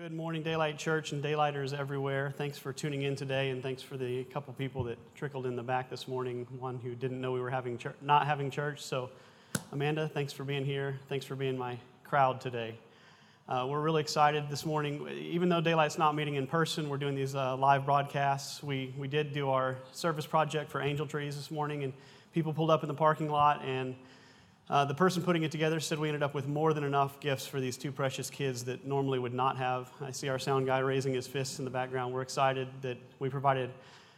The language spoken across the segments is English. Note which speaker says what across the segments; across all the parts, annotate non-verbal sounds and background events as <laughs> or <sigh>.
Speaker 1: Good morning, Daylight Church and Daylighters everywhere. Thanks for tuning in today, and thanks for the couple people that trickled in the back this morning. One who didn't know we were having not having church. So, Amanda, thanks for being here. Thanks for being my crowd today. Uh, we're really excited this morning. Even though Daylight's not meeting in person, we're doing these uh, live broadcasts. We we did do our service project for Angel Trees this morning, and people pulled up in the parking lot and uh, the person putting it together said we ended up with more than enough gifts for these two precious kids that normally would not have. I see our sound guy raising his fists in the background. We're excited that we provided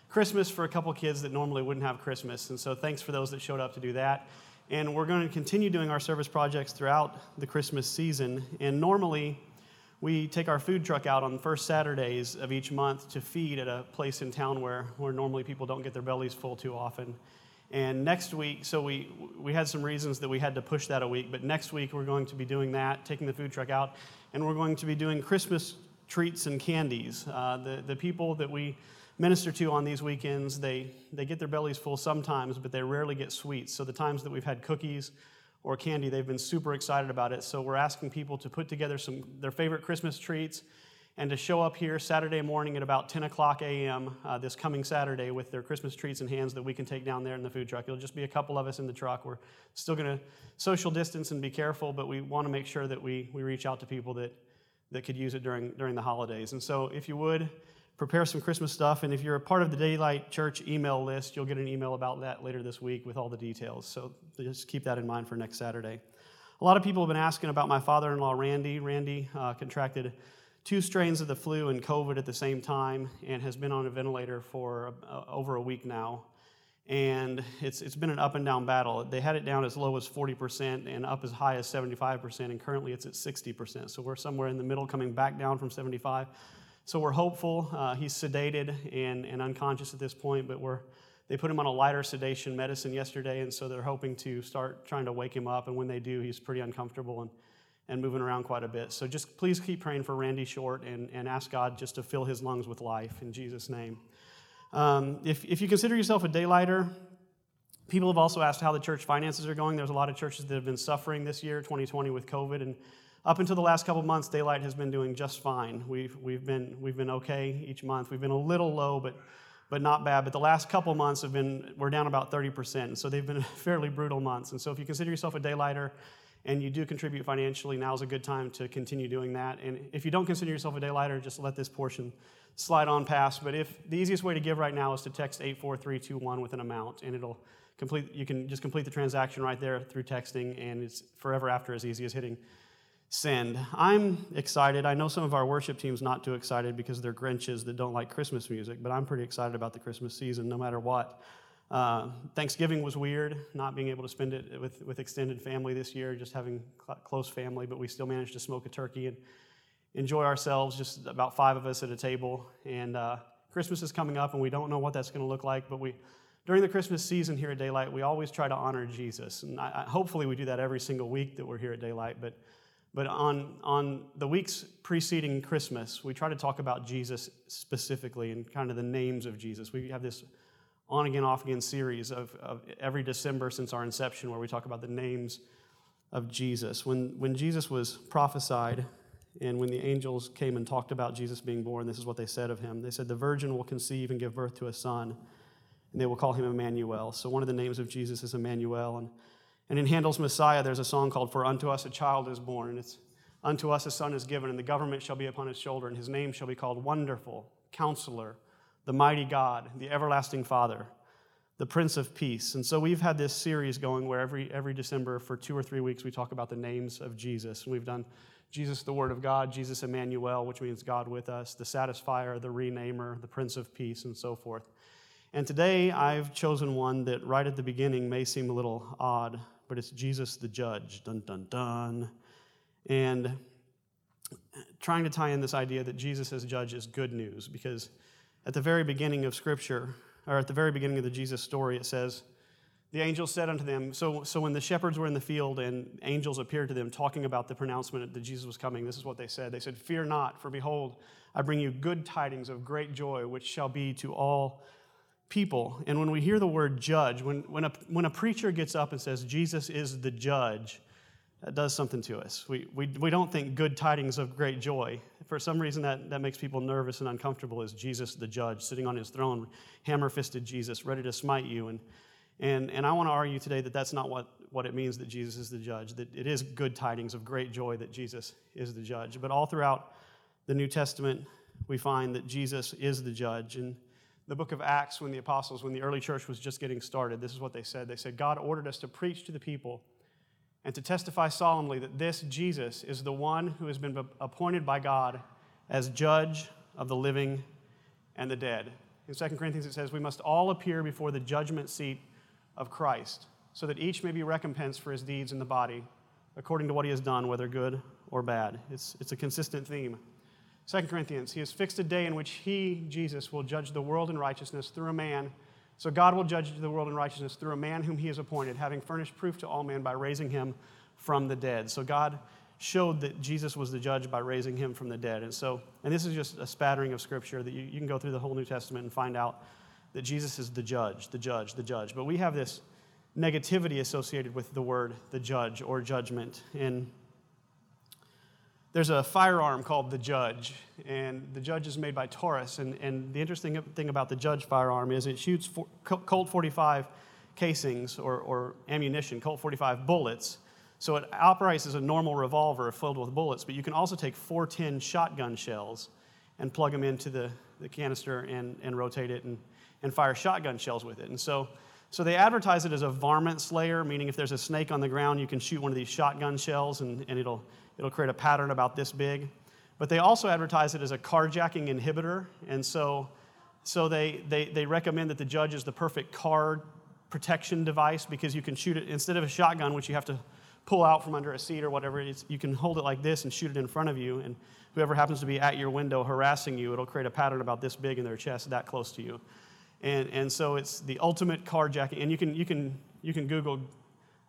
Speaker 1: Christmas for a couple kids that normally wouldn't have Christmas. And so thanks for those that showed up to do that. And we're going to continue doing our service projects throughout the Christmas season. And normally, we take our food truck out on the first Saturdays of each month to feed at a place in town where, where normally people don't get their bellies full too often. And next week, so we, we had some reasons that we had to push that a week, but next week we're going to be doing that, taking the food truck out, and we're going to be doing Christmas treats and candies. Uh, the, the people that we minister to on these weekends, they, they get their bellies full sometimes, but they rarely get sweets. So the times that we've had cookies or candy, they've been super excited about it. So we're asking people to put together some their favorite Christmas treats and to show up here Saturday morning at about 10 o'clock a.m. Uh, this coming Saturday with their Christmas treats in hands that we can take down there in the food truck. It'll just be a couple of us in the truck. We're still going to social distance and be careful, but we want to make sure that we, we reach out to people that, that could use it during, during the holidays. And so if you would, prepare some Christmas stuff. And if you're a part of the Daylight Church email list, you'll get an email about that later this week with all the details. So just keep that in mind for next Saturday. A lot of people have been asking about my father in law, Randy. Randy uh, contracted two strains of the flu and COVID at the same time and has been on a ventilator for uh, over a week now. And it's, it's been an up and down battle. They had it down as low as 40% and up as high as 75%, and currently it's at 60%. So we're somewhere in the middle, coming back down from 75. So we're hopeful. Uh, he's sedated and, and unconscious at this point, but we're, they put him on a lighter sedation medicine yesterday, and so they're hoping to start trying to wake him up. And when they do, he's pretty uncomfortable and and moving around quite a bit. So just please keep praying for Randy Short and, and ask God just to fill his lungs with life in Jesus' name. Um, if, if you consider yourself a daylighter, people have also asked how the church finances are going. There's a lot of churches that have been suffering this year, 2020, with COVID. And up until the last couple months, Daylight has been doing just fine. We've, we've, been, we've been okay each month. We've been a little low, but, but not bad. But the last couple months have been, we're down about 30%. And so they've been <laughs> fairly brutal months. And so if you consider yourself a daylighter, and you do contribute financially, now is a good time to continue doing that. And if you don't consider yourself a daylighter, just let this portion slide on past. But if the easiest way to give right now is to text 84321 with an amount, and it'll complete, you can just complete the transaction right there through texting, and it's forever after as easy as hitting send. I'm excited. I know some of our worship team's not too excited because they're Grinches that don't like Christmas music, but I'm pretty excited about the Christmas season no matter what. Uh, Thanksgiving was weird, not being able to spend it with, with extended family this year, just having cl- close family, but we still managed to smoke a turkey and enjoy ourselves, just about five of us at a table. And uh, Christmas is coming up, and we don't know what that's going to look like, but we, during the Christmas season here at Daylight, we always try to honor Jesus. And I, I, hopefully, we do that every single week that we're here at Daylight. But, but on, on the weeks preceding Christmas, we try to talk about Jesus specifically and kind of the names of Jesus. We have this on again, off again series of, of every December since our inception where we talk about the names of Jesus. When, when Jesus was prophesied and when the angels came and talked about Jesus being born, this is what they said of him. They said, The virgin will conceive and give birth to a son, and they will call him Emmanuel. So one of the names of Jesus is Emmanuel. And, and in Handel's Messiah, there's a song called For Unto Us a Child is Born. And it's Unto us a son is given, and the government shall be upon his shoulder, and his name shall be called Wonderful, Counselor the mighty God, the everlasting Father, the Prince of Peace. And so we've had this series going where every, every December for two or three weeks we talk about the names of Jesus. And we've done Jesus, the Word of God, Jesus, Emmanuel, which means God with us, the Satisfier, the Renamer, the Prince of Peace, and so forth. And today I've chosen one that right at the beginning may seem a little odd, but it's Jesus the Judge. Dun, dun, dun. And trying to tie in this idea that Jesus as judge is good news because at the very beginning of Scripture, or at the very beginning of the Jesus story, it says, The angel said unto them, so, so when the shepherds were in the field and angels appeared to them talking about the pronouncement that Jesus was coming, this is what they said. They said, Fear not, for behold, I bring you good tidings of great joy, which shall be to all people. And when we hear the word judge, when, when, a, when a preacher gets up and says, Jesus is the judge, that does something to us. We, we, we don't think good tidings of great joy. For some reason, that, that makes people nervous and uncomfortable is Jesus the judge sitting on his throne, hammer fisted Jesus, ready to smite you. And, and, and I want to argue today that that's not what, what it means that Jesus is the judge, that it is good tidings of great joy that Jesus is the judge. But all throughout the New Testament, we find that Jesus is the judge. And the book of Acts, when the apostles, when the early church was just getting started, this is what they said. They said, God ordered us to preach to the people and to testify solemnly that this Jesus is the one who has been appointed by God as judge of the living and the dead. In 2 Corinthians, it says, We must all appear before the judgment seat of Christ, so that each may be recompensed for his deeds in the body, according to what he has done, whether good or bad. It's, it's a consistent theme. 2 Corinthians, he has fixed a day in which he, Jesus, will judge the world in righteousness through a man so God will judge the world in righteousness through a man whom he has appointed, having furnished proof to all men by raising him from the dead. So God showed that Jesus was the judge by raising him from the dead. And so, and this is just a spattering of scripture that you, you can go through the whole New Testament and find out that Jesus is the judge, the judge, the judge. But we have this negativity associated with the word the judge or judgment. And there's a firearm called the Judge, and the Judge is made by Taurus. And, and the interesting thing about the Judge firearm is it shoots for, Colt 45 casings or, or ammunition, Colt 45 bullets. So it operates as a normal revolver filled with bullets, but you can also take 410 shotgun shells and plug them into the, the canister and, and rotate it and, and fire shotgun shells with it. And so, so they advertise it as a varmint slayer, meaning if there's a snake on the ground, you can shoot one of these shotgun shells and, and it'll It'll create a pattern about this big. But they also advertise it as a carjacking inhibitor. And so, so they, they, they recommend that the judge is the perfect car protection device because you can shoot it instead of a shotgun, which you have to pull out from under a seat or whatever. you can hold it like this and shoot it in front of you. And whoever happens to be at your window harassing you, it'll create a pattern about this big in their chest, that close to you. And, and so it's the ultimate carjacking. And you can, you can, you can Google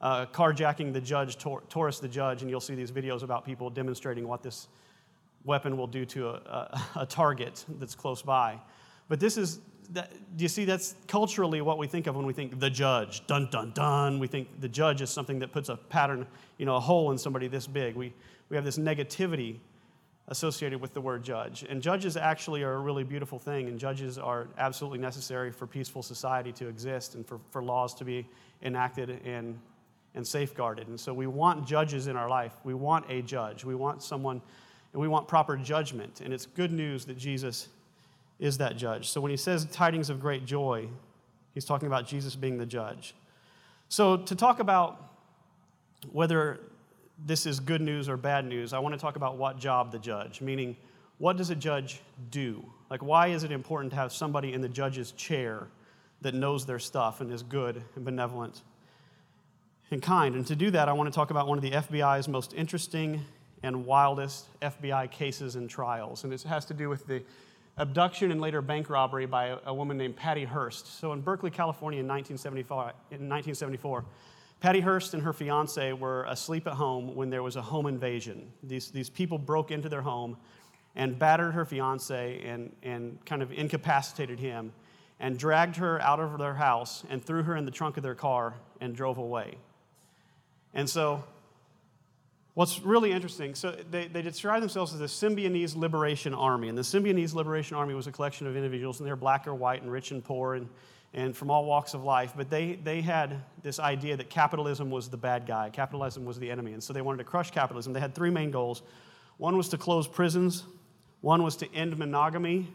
Speaker 1: uh, carjacking the judge, Taurus the judge, and you'll see these videos about people demonstrating what this weapon will do to a, a, a target that's close by. But this is, that, do you see, that's culturally what we think of when we think the judge. Dun, dun, dun. We think the judge is something that puts a pattern, you know, a hole in somebody this big. We, we have this negativity associated with the word judge. And judges actually are a really beautiful thing, and judges are absolutely necessary for peaceful society to exist and for, for laws to be enacted and and safeguarded. And so we want judges in our life. We want a judge. We want someone, and we want proper judgment. And it's good news that Jesus is that judge. So when he says tidings of great joy, he's talking about Jesus being the judge. So to talk about whether this is good news or bad news, I want to talk about what job the judge, meaning what does a judge do? Like, why is it important to have somebody in the judge's chair that knows their stuff and is good and benevolent and kind. And to do that, I want to talk about one of the FBI's most interesting and wildest FBI cases and trials. And it has to do with the abduction and later bank robbery by a, woman named Patty Hearst. So in Berkeley, California in 1974, in 1974 Patty Hearst and her fiance were asleep at home when there was a home invasion. These, these people broke into their home and battered her fiance and, and kind of incapacitated him and dragged her out of their house and threw her in the trunk of their car and drove away. And so, what's really interesting, so they, they describe themselves as the Symbionese Liberation Army. And the Symbionese Liberation Army was a collection of individuals, and they're black or white, and rich and poor, and, and from all walks of life. But they, they had this idea that capitalism was the bad guy, capitalism was the enemy. And so they wanted to crush capitalism. They had three main goals one was to close prisons, one was to end monogamy,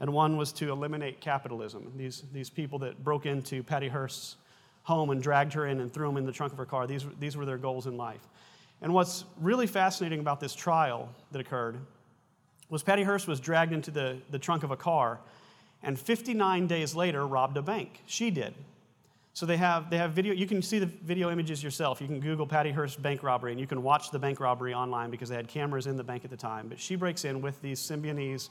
Speaker 1: and one was to eliminate capitalism. These, these people that broke into Patty Hearst's home and dragged her in and threw them in the trunk of her car. These, these were their goals in life. And what's really fascinating about this trial that occurred was Patty Hearst was dragged into the, the trunk of a car and 59 days later robbed a bank. She did. So they have, they have video, you can see the video images yourself. You can Google Patty Hearst bank robbery and you can watch the bank robbery online because they had cameras in the bank at the time. But she breaks in with these Symbionese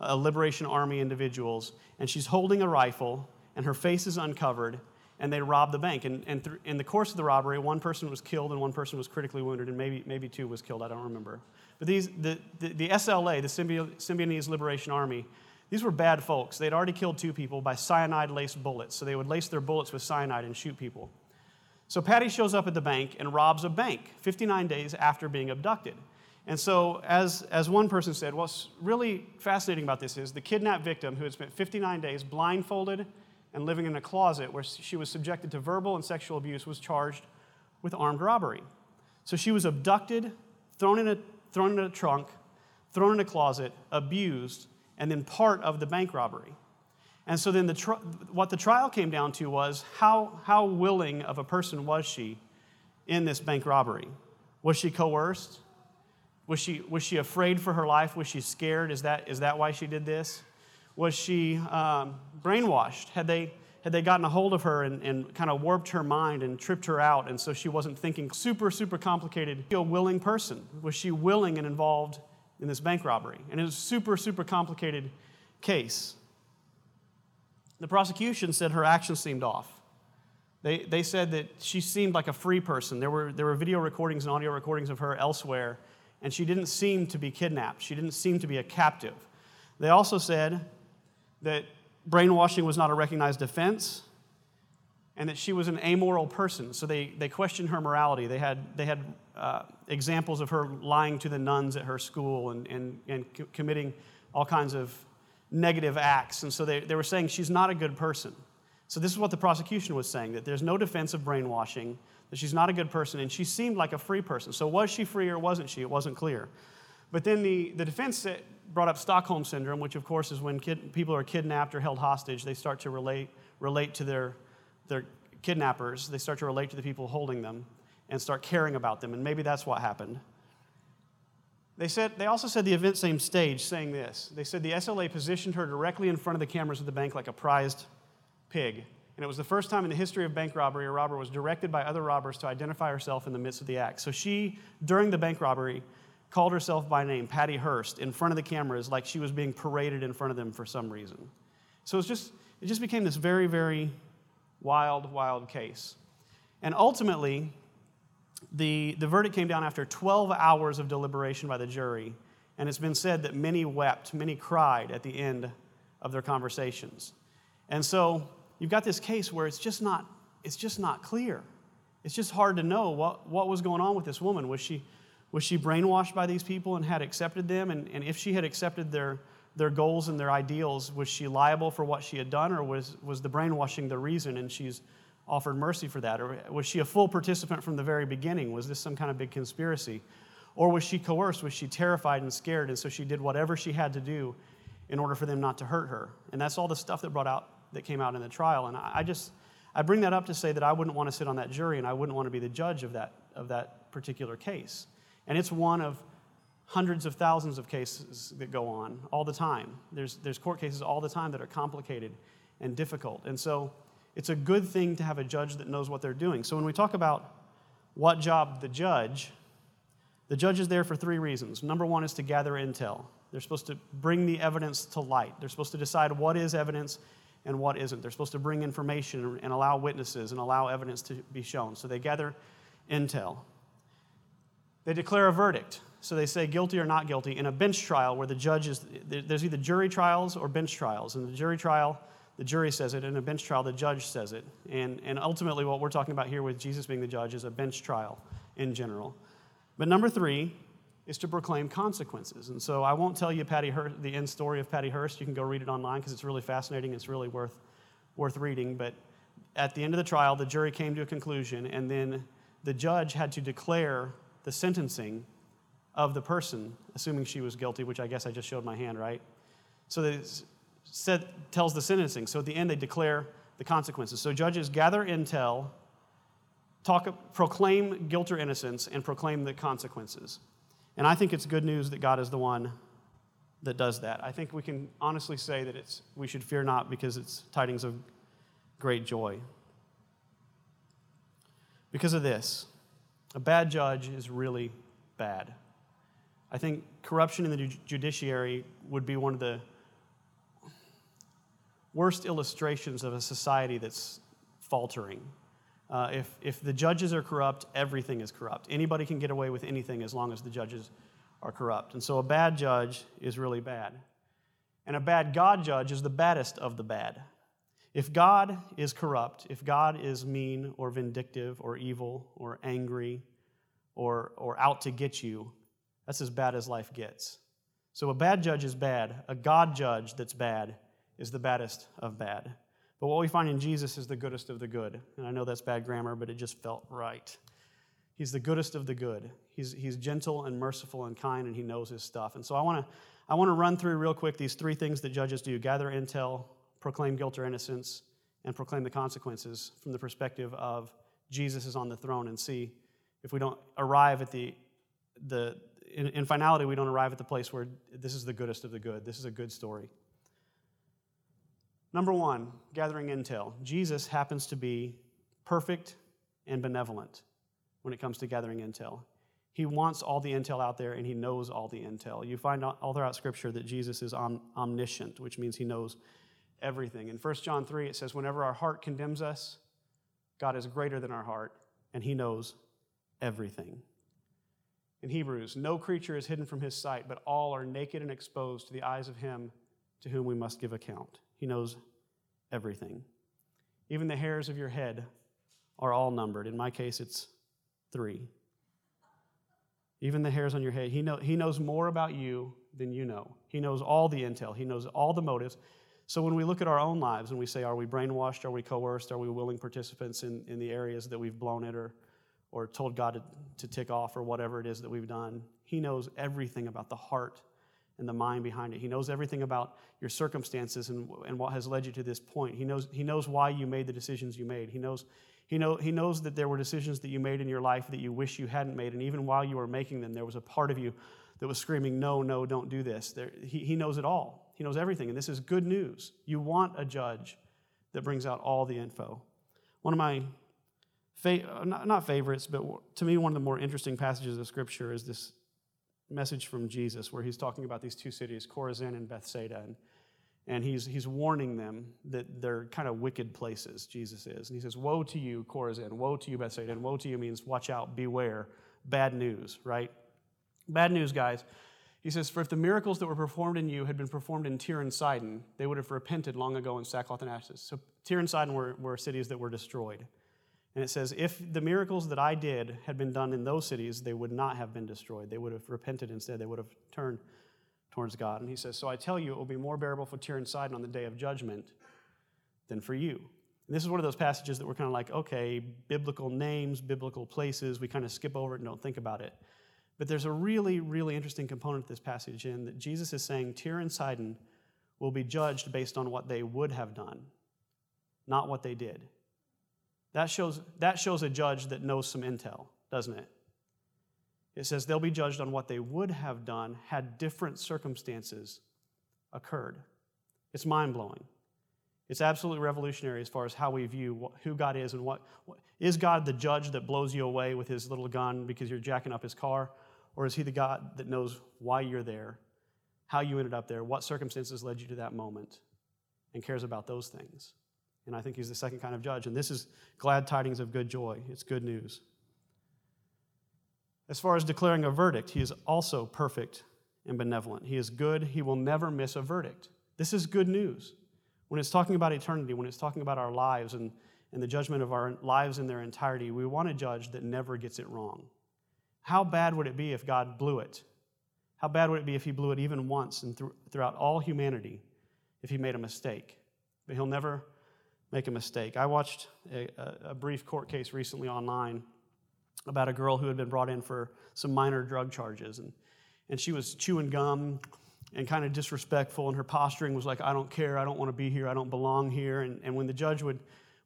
Speaker 1: uh, Liberation Army individuals and she's holding a rifle and her face is uncovered and they rob the bank. And, and th- in the course of the robbery, one person was killed and one person was critically wounded, and maybe, maybe two was killed. I don't remember. But these, the, the, the SLA, the Symbionese Liberation Army, these were bad folks. They'd already killed two people by cyanide laced bullets. So they would lace their bullets with cyanide and shoot people. So Patty shows up at the bank and robs a bank 59 days after being abducted. And so, as, as one person said, what's really fascinating about this is the kidnapped victim who had spent 59 days blindfolded and living in a closet where she was subjected to verbal and sexual abuse was charged with armed robbery. So she was abducted, thrown in a, thrown in a trunk, thrown in a closet, abused, and then part of the bank robbery. And so then the tri- what the trial came down to was how, how willing of a person was she in this bank robbery? Was she coerced? Was she, was she afraid for her life? Was she scared? Is that, is that why she did this? Was she um, brainwashed? Had they, had they gotten a hold of her and, and kind of warped her mind and tripped her out, and so she wasn't thinking super, super complicated? She A willing person. Was she willing and involved in this bank robbery? And it was a super, super complicated case. The prosecution said her actions seemed off. They, they said that she seemed like a free person. There were, there were video recordings and audio recordings of her elsewhere and she didn't seem to be kidnapped. She didn't seem to be a captive. They also said that brainwashing was not a recognized offense and that she was an amoral person. So they, they questioned her morality. They had, they had uh, examples of her lying to the nuns at her school and, and, and c- committing all kinds of negative acts. And so they, they were saying she's not a good person. So this is what the prosecution was saying that there's no defense of brainwashing that she's not a good person, and she seemed like a free person. So was she free or wasn't she? It wasn't clear. But then the, the defense brought up Stockholm Syndrome, which, of course, is when kid, people are kidnapped or held hostage, they start to relate, relate to their, their kidnappers. They start to relate to the people holding them and start caring about them. And maybe that's what happened. They, said, they also said the event same stage, saying this. They said the SLA positioned her directly in front of the cameras of the bank like a prized pig. And it was the first time in the history of bank robbery a robber was directed by other robbers to identify herself in the midst of the act. So she, during the bank robbery, called herself by name, Patty Hearst, in front of the cameras like she was being paraded in front of them for some reason. So it's just, it just became this very, very wild, wild case. And ultimately, the, the verdict came down after 12 hours of deliberation by the jury. And it's been said that many wept, many cried at the end of their conversations. And so you've got this case where it's just not, it's just not clear. It's just hard to know what, what was going on with this woman. Was she, was she brainwashed by these people and had accepted them? And, and if she had accepted their, their goals and their ideals, was she liable for what she had done, or was, was the brainwashing the reason and she's offered mercy for that? Or was she a full participant from the very beginning? Was this some kind of big conspiracy? Or was she coerced? Was she terrified and scared, and so she did whatever she had to do in order for them not to hurt her? And that's all the stuff that brought out that came out in the trial. And I just, I bring that up to say that I wouldn't want to sit on that jury and I wouldn't want to be the judge of that, of that particular case. And it's one of hundreds of thousands of cases that go on all the time. There's, there's court cases all the time that are complicated and difficult. And so it's a good thing to have a judge that knows what they're doing. So when we talk about what job the judge, the judge is there for three reasons. Number one is to gather intel. They're supposed to bring the evidence to light. They're supposed to decide what is evidence and what isn't. They're supposed to bring information and allow witnesses and allow evidence to be shown. So they gather intel. They declare a verdict. So they say guilty or not guilty in a bench trial where the judge is, there's either jury trials or bench trials. In the jury trial, the jury says it. In a bench trial, the judge says it. And, and ultimately, what we're talking about here with Jesus being the judge is a bench trial in general. But number three, is to proclaim consequences. And so I won't tell you Patty Hearst, the end story of Patty Hearst. You can go read it online because it's really fascinating. It's really worth, worth reading. But at the end of the trial, the jury came to a conclusion, and then the judge had to declare the sentencing of the person, assuming she was guilty, which I guess I just showed my hand, right? So it said, tells the sentencing. So at the end, they declare the consequences. So judges gather intel, talk, proclaim guilt or innocence, and proclaim the consequences. And I think it's good news that God is the one that does that. I think we can honestly say that it's, we should fear not because it's tidings of great joy. Because of this, a bad judge is really bad. I think corruption in the judiciary would be one of the worst illustrations of a society that's faltering. Uh, if, if the judges are corrupt, everything is corrupt. Anybody can get away with anything as long as the judges are corrupt. And so a bad judge is really bad. And a bad God judge is the baddest of the bad. If God is corrupt, if God is mean or vindictive or evil or angry or, or out to get you, that's as bad as life gets. So a bad judge is bad. A God judge that's bad is the baddest of bad. But what we find in Jesus is the goodest of the good. And I know that's bad grammar, but it just felt right. He's the goodest of the good. He's, he's gentle and merciful and kind, and he knows his stuff. And so I want to I want to run through real quick these three things that judges do gather intel, proclaim guilt or innocence, and proclaim the consequences from the perspective of Jesus is on the throne and see if we don't arrive at the, the in, in finality, we don't arrive at the place where this is the goodest of the good. This is a good story. Number one, gathering intel. Jesus happens to be perfect and benevolent when it comes to gathering intel. He wants all the intel out there and he knows all the intel. You find all throughout Scripture that Jesus is omniscient, which means he knows everything. In 1 John 3, it says, Whenever our heart condemns us, God is greater than our heart and he knows everything. In Hebrews, no creature is hidden from his sight, but all are naked and exposed to the eyes of him to whom we must give account. He knows everything. Even the hairs of your head are all numbered. In my case, it's three. Even the hairs on your head. He, know, he knows more about you than you know. He knows all the intel, He knows all the motives. So when we look at our own lives and we say, are we brainwashed? Are we coerced? Are we willing participants in, in the areas that we've blown it or, or told God to, to tick off or whatever it is that we've done? He knows everything about the heart and the mind behind it. He knows everything about your circumstances and, and what has led you to this point. He knows, he knows why you made the decisions you made. He knows, he, know, he knows that there were decisions that you made in your life that you wish you hadn't made. And even while you were making them, there was a part of you that was screaming, No, no, don't do this. There, he, he knows it all. He knows everything. And this is good news. You want a judge that brings out all the info. One of my fa- uh, not, not favorites, but to me, one of the more interesting passages of Scripture is this message from Jesus where he's talking about these two cities, Chorazin and Bethsaida. And, and he's, he's warning them that they're kind of wicked places, Jesus is. And he says, Woe to you, Chorazin, woe to you, Bethsaida. And woe to you means watch out, beware, bad news, right? Bad news, guys. He says, For if the miracles that were performed in you had been performed in Tyre and Sidon, they would have repented long ago in sackcloth and ashes. So Tyre and Sidon were, were cities that were destroyed. And it says, if the miracles that I did had been done in those cities, they would not have been destroyed. They would have repented instead. They would have turned towards God. And he says, So I tell you, it will be more bearable for Tyre and Sidon on the day of judgment than for you. And this is one of those passages that we're kind of like, okay, biblical names, biblical places, we kind of skip over it and don't think about it. But there's a really, really interesting component to this passage in that Jesus is saying Tyre and Sidon will be judged based on what they would have done, not what they did. That shows, that shows a judge that knows some intel, doesn't it? It says they'll be judged on what they would have done had different circumstances occurred. It's mind blowing. It's absolutely revolutionary as far as how we view who God is and what, what is God the judge that blows you away with his little gun because you're jacking up his car? Or is he the God that knows why you're there, how you ended up there, what circumstances led you to that moment, and cares about those things? And I think he's the second kind of judge. And this is glad tidings of good joy. It's good news. As far as declaring a verdict, he is also perfect and benevolent. He is good. He will never miss a verdict. This is good news. When it's talking about eternity, when it's talking about our lives and, and the judgment of our lives in their entirety, we want a judge that never gets it wrong. How bad would it be if God blew it? How bad would it be if he blew it even once and throughout all humanity if he made a mistake? But he'll never make a mistake. I watched a, a, brief court case recently online about a girl who had been brought in for some minor drug charges. And, and she was chewing gum and kind of disrespectful, and her posturing was like, I don't care, I don't want to be here, I don't belong here. And, and when the judge would,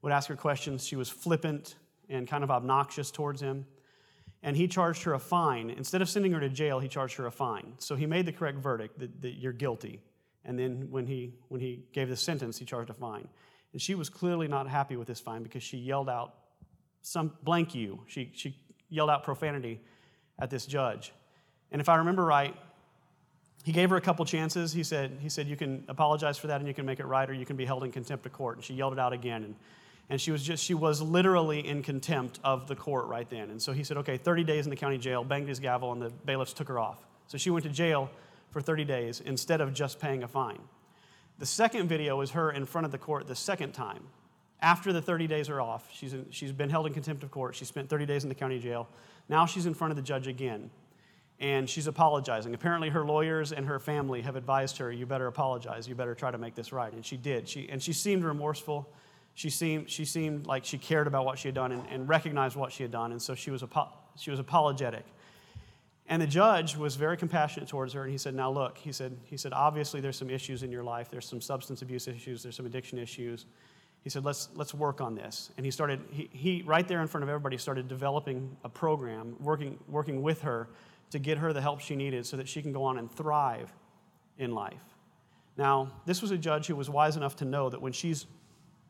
Speaker 1: would ask her questions, she was flippant and kind of obnoxious towards him. And he charged her a fine. Instead of sending her to jail, he charged her a fine. So he made the correct verdict that, that you're guilty. And then when he, when he gave the sentence, he charged a fine. And she was clearly not happy with this fine because she yelled out, some blank you. She, she yelled out profanity at this judge. And if I remember right, he gave her a couple chances. He said, he said, You can apologize for that and you can make it right, or you can be held in contempt of court. And she yelled it out again. And, and she was just, she was literally in contempt of the court right then. And so he said, Okay, 30 days in the county jail, banged his gavel, and the bailiffs took her off. So she went to jail for 30 days instead of just paying a fine. The second video is her in front of the court the second time. After the 30 days are off, she's, in, she's been held in contempt of court. She spent 30 days in the county jail. Now she's in front of the judge again, and she's apologizing. Apparently, her lawyers and her family have advised her, You better apologize. You better try to make this right. And she did. She, and she seemed remorseful. She seemed, she seemed like she cared about what she had done and, and recognized what she had done. And so she was, she was apologetic. And the judge was very compassionate towards her, and he said, Now look, he said, he said, obviously there's some issues in your life. There's some substance abuse issues, there's some addiction issues. He said, Let's, let's work on this. And he started, he, he, right there in front of everybody, started developing a program, working, working with her to get her the help she needed so that she can go on and thrive in life. Now, this was a judge who was wise enough to know that when she's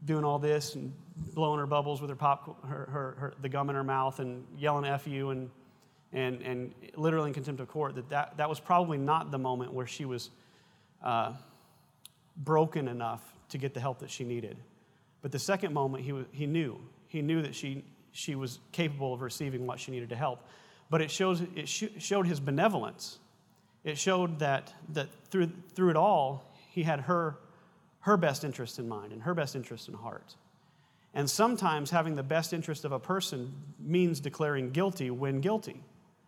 Speaker 1: doing all this and blowing her bubbles with her pop, her, her, her the gum in her mouth and yelling F you and and, and literally in contempt of court, that, that that was probably not the moment where she was uh, broken enough to get the help that she needed. But the second moment, he, he knew. He knew that she, she was capable of receiving what she needed to help. But it, shows, it sh- showed his benevolence. It showed that, that through, through it all, he had her, her best interest in mind and her best interest in heart. And sometimes having the best interest of a person means declaring guilty when guilty.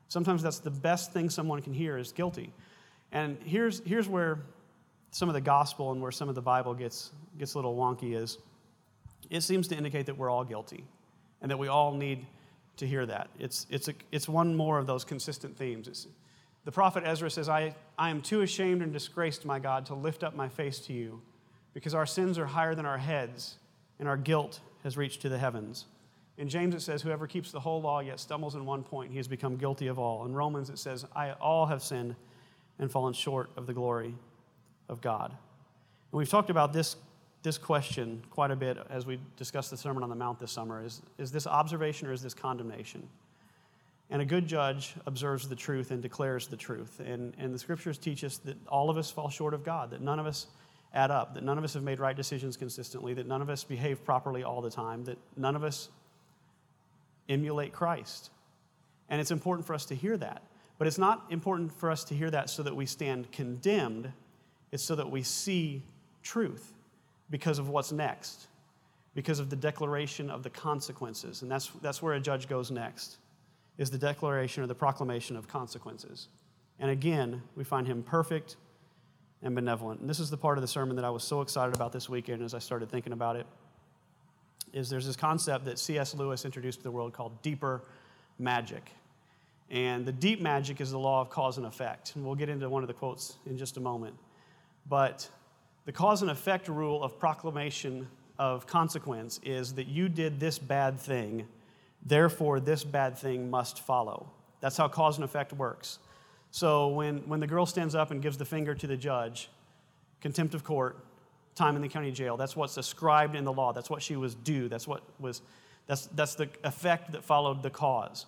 Speaker 1: Sometimes that's the best thing someone can hear is guilty. And here's, here's where some of the gospel and where some of the Bible gets, gets a little wonky is it seems to indicate that we're all guilty and that we all need to hear that. It's, it's, a, it's one more of those consistent themes. It's, the prophet Ezra says, I, I am too ashamed and disgraced, my God, to lift up my face to you because our sins are higher than our heads and our guilt has reached to the heavens. In James, it says, Whoever keeps the whole law yet stumbles in one point, he has become guilty of all. In Romans, it says, I all have sinned and fallen short of the glory of God. And we've talked about this, this question quite a bit as we discussed the Sermon on the Mount this summer. Is, is this observation or is this condemnation? And a good judge observes the truth and declares the truth. And, and the scriptures teach us that all of us fall short of God, that none of us add up, that none of us have made right decisions consistently, that none of us behave properly all the time, that none of us emulate Christ. And it's important for us to hear that. But it's not important for us to hear that so that we stand condemned, it's so that we see truth because of what's next, because of the declaration of the consequences. And that's, that's where a judge goes next, is the declaration or the proclamation of consequences. And again, we find him perfect and benevolent. And this is the part of the sermon that I was so excited about this weekend as I started thinking about it is there's this concept that C.S. Lewis introduced to the world called deeper magic. And the deep magic is the law of cause and effect. And we'll get into one of the quotes in just a moment. But the cause and effect rule of proclamation of consequence is that you did this bad thing, therefore, this bad thing must follow. That's how cause and effect works. So when, when the girl stands up and gives the finger to the judge, contempt of court, time in the county jail. That's what's ascribed in the law. That's what she was due. That's what was that's that's the effect that followed the cause.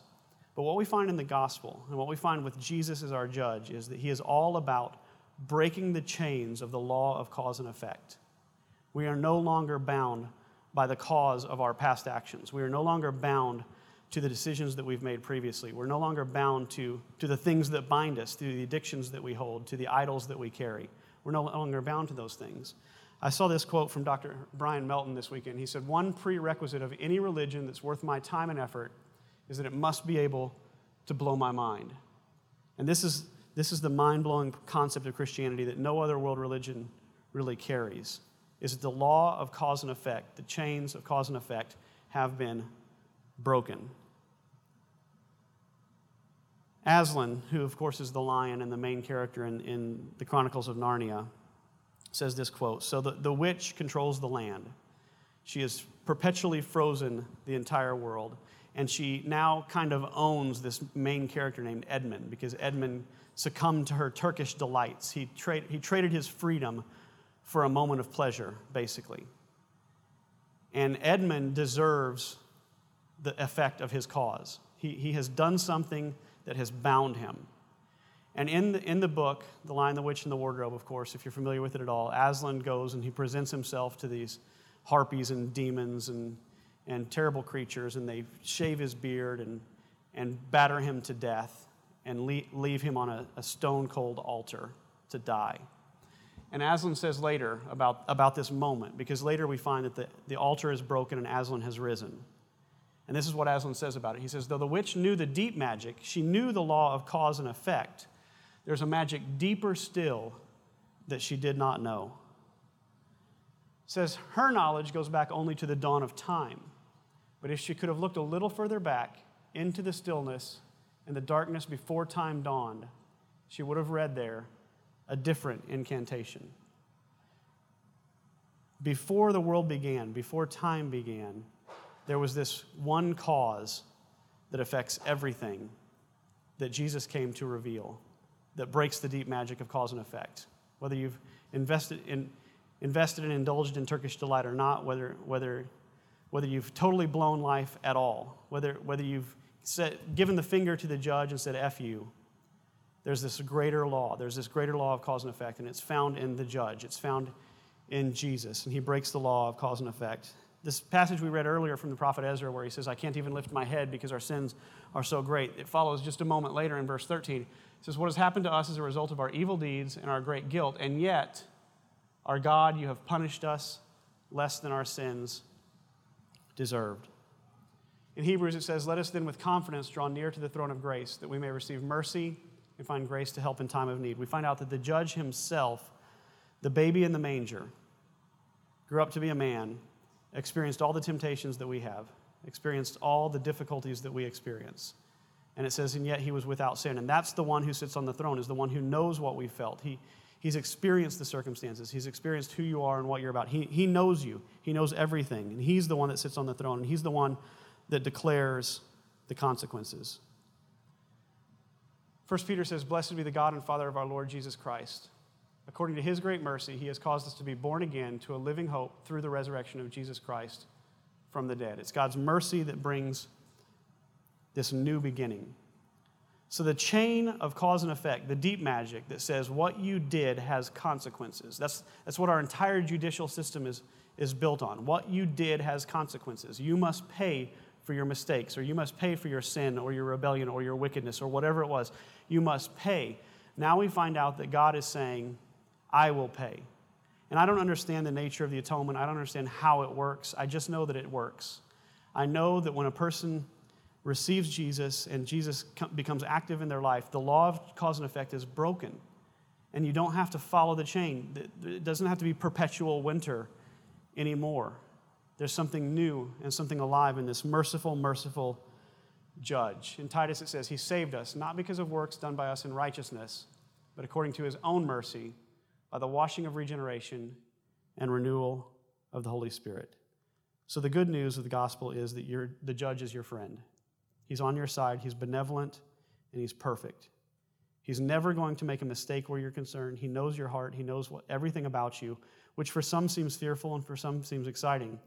Speaker 1: But what we find in the gospel and what we find with Jesus as our judge is that he is all about breaking the chains of the law of cause and effect. We are no longer bound by the cause of our past actions. We are no longer bound to the decisions that we've made previously. We're no longer bound to, to the things that bind us, to the addictions that we hold, to the idols that we carry. We're no longer bound to those things. I saw this quote from Dr. Brian Melton this weekend. He said, One prerequisite of any religion that's worth my time and effort is that it must be able to blow my mind. And this is, this is the mind blowing concept of Christianity that no other world religion really carries. Is the law of cause and effect, the chains of cause and effect, have been broken. Aslan, who of course is the lion and the main character in, in the Chronicles of Narnia, says this quote So the, the witch controls the land. She has perpetually frozen the entire world. And she now kind of owns this main character named Edmund because Edmund succumbed to her Turkish delights. He, tra- he traded his freedom for a moment of pleasure, basically. And Edmund deserves the effect of his cause. He, he has done something that has bound him. And in the, in the book, The Lion, the Witch, and the Wardrobe, of course, if you're familiar with it at all, Aslan goes and he presents himself to these harpies and demons and, and terrible creatures, and they shave his beard and, and batter him to death and leave, leave him on a, a stone cold altar to die. And Aslan says later about, about this moment, because later we find that the, the altar is broken and Aslan has risen. And this is what Aslan says about it. He says, Though the witch knew the deep magic, she knew the law of cause and effect, there's a magic deeper still that she did not know. It says her knowledge goes back only to the dawn of time. But if she could have looked a little further back into the stillness and the darkness before time dawned, she would have read there a different incantation. Before the world began, before time began, there was this one cause that affects everything that Jesus came to reveal, that breaks the deep magic of cause and effect. Whether you've invested in, invested and indulged in Turkish delight or not, whether, whether, whether you've totally blown life at all, whether, whether you've said, given the finger to the judge and said, F you, there's this greater law. There's this greater law of cause and effect, and it's found in the judge. It's found in Jesus, and he breaks the law of cause and effect. This passage we read earlier from the prophet Ezra, where he says, I can't even lift my head because our sins are so great. It follows just a moment later in verse 13. Says, What has happened to us as a result of our evil deeds and our great guilt, and yet, our God, you have punished us less than our sins deserved. In Hebrews, it says, Let us then with confidence draw near to the throne of grace, that we may receive mercy and find grace to help in time of need. We find out that the judge himself, the baby in the manger, grew up to be a man, experienced all the temptations that we have, experienced all the difficulties that we experience. And it says, and yet he was without sin. And that's the one who sits on the throne, is the one who knows what we felt. He, he's experienced the circumstances, he's experienced who you are and what you're about. He, he knows you, he knows everything. And he's the one that sits on the throne, and he's the one that declares the consequences. First Peter says, Blessed be the God and Father of our Lord Jesus Christ. According to his great mercy, he has caused us to be born again to a living hope through the resurrection of Jesus Christ from the dead. It's God's mercy that brings this new beginning. So, the chain of cause and effect, the deep magic that says what you did has consequences. That's, that's what our entire judicial system is, is built on. What you did has consequences. You must pay for your mistakes, or you must pay for your sin, or your rebellion, or your wickedness, or whatever it was. You must pay. Now we find out that God is saying, I will pay. And I don't understand the nature of the atonement. I don't understand how it works. I just know that it works. I know that when a person receives Jesus and Jesus becomes active in their life, the law of cause and effect is broken. And you don't have to follow the chain. It doesn't have to be perpetual winter anymore. There's something new and something alive in this merciful, merciful judge. In Titus, it says, He saved us, not because of works done by us in righteousness, but according to His own mercy, by the washing of regeneration and renewal of the Holy Spirit. So, the good news of the gospel is that the judge is your friend. He's on your side, He's benevolent, and He's perfect. He's never going to make a mistake where you're concerned. He knows your heart, He knows what, everything about you, which for some seems fearful and for some seems exciting.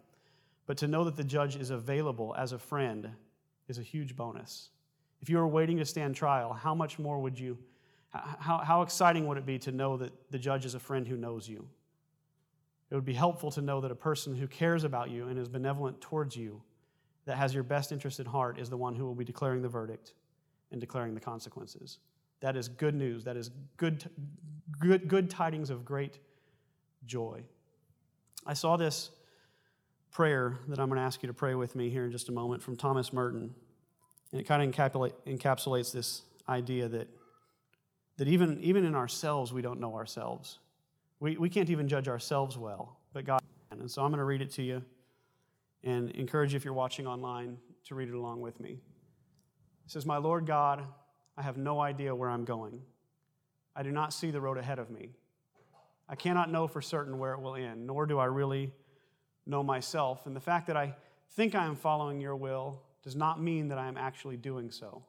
Speaker 1: But to know that the judge is available as a friend is a huge bonus. If you were waiting to stand trial, how much more would you, how, how exciting would it be to know that the judge is a friend who knows you? It would be helpful to know that a person who cares about you and is benevolent towards you, that has your best interest at heart, is the one who will be declaring the verdict and declaring the consequences. That is good news. That is good, good, good tidings of great joy. I saw this prayer that I'm going to ask you to pray with me here in just a moment from Thomas Merton. And it kind of encapsulates this idea that, that even, even in ourselves, we don't know ourselves. We, we can't even judge ourselves well, but God. And so I'm going to read it to you and encourage you, if you're watching online, to read it along with me. It says, My Lord God, I have no idea where I'm going. I do not see the road ahead of me. I cannot know for certain where it will end, nor do I really know myself. And the fact that I think I am following your will does not mean that I am actually doing so.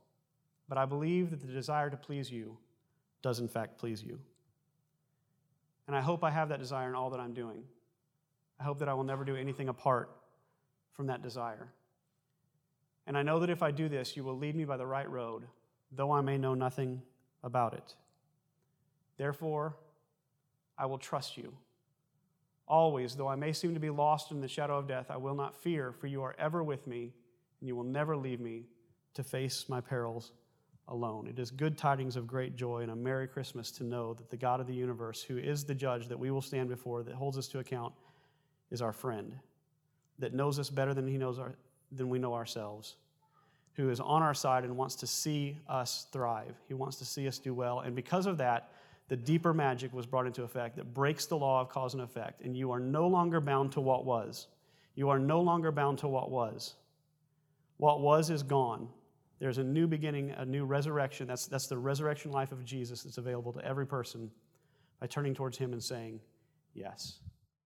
Speaker 1: But I believe that the desire to please you does, in fact, please you. And I hope I have that desire in all that I'm doing. I hope that I will never do anything apart from that desire. And I know that if I do this, you will lead me by the right road, though I may know nothing about it. Therefore, I will trust you. Always, though I may seem to be lost in the shadow of death, I will not fear, for you are ever with me, and you will never leave me to face my perils alone. It is good tidings of great joy and a Merry Christmas to know that the God of the universe, who is the judge that we will stand before, that holds us to account, is our friend, that knows us better than, he knows our, than we know ourselves, who is on our side and wants to see us thrive. He wants to see us do well. And because of that, the deeper magic was brought into effect that breaks the law of cause and effect, and you are no longer bound to what was. You are no longer bound to what was. What was is gone. There's a new beginning, a new resurrection. That's, that's the resurrection life of Jesus that's available to every person by turning towards Him and saying, Yes.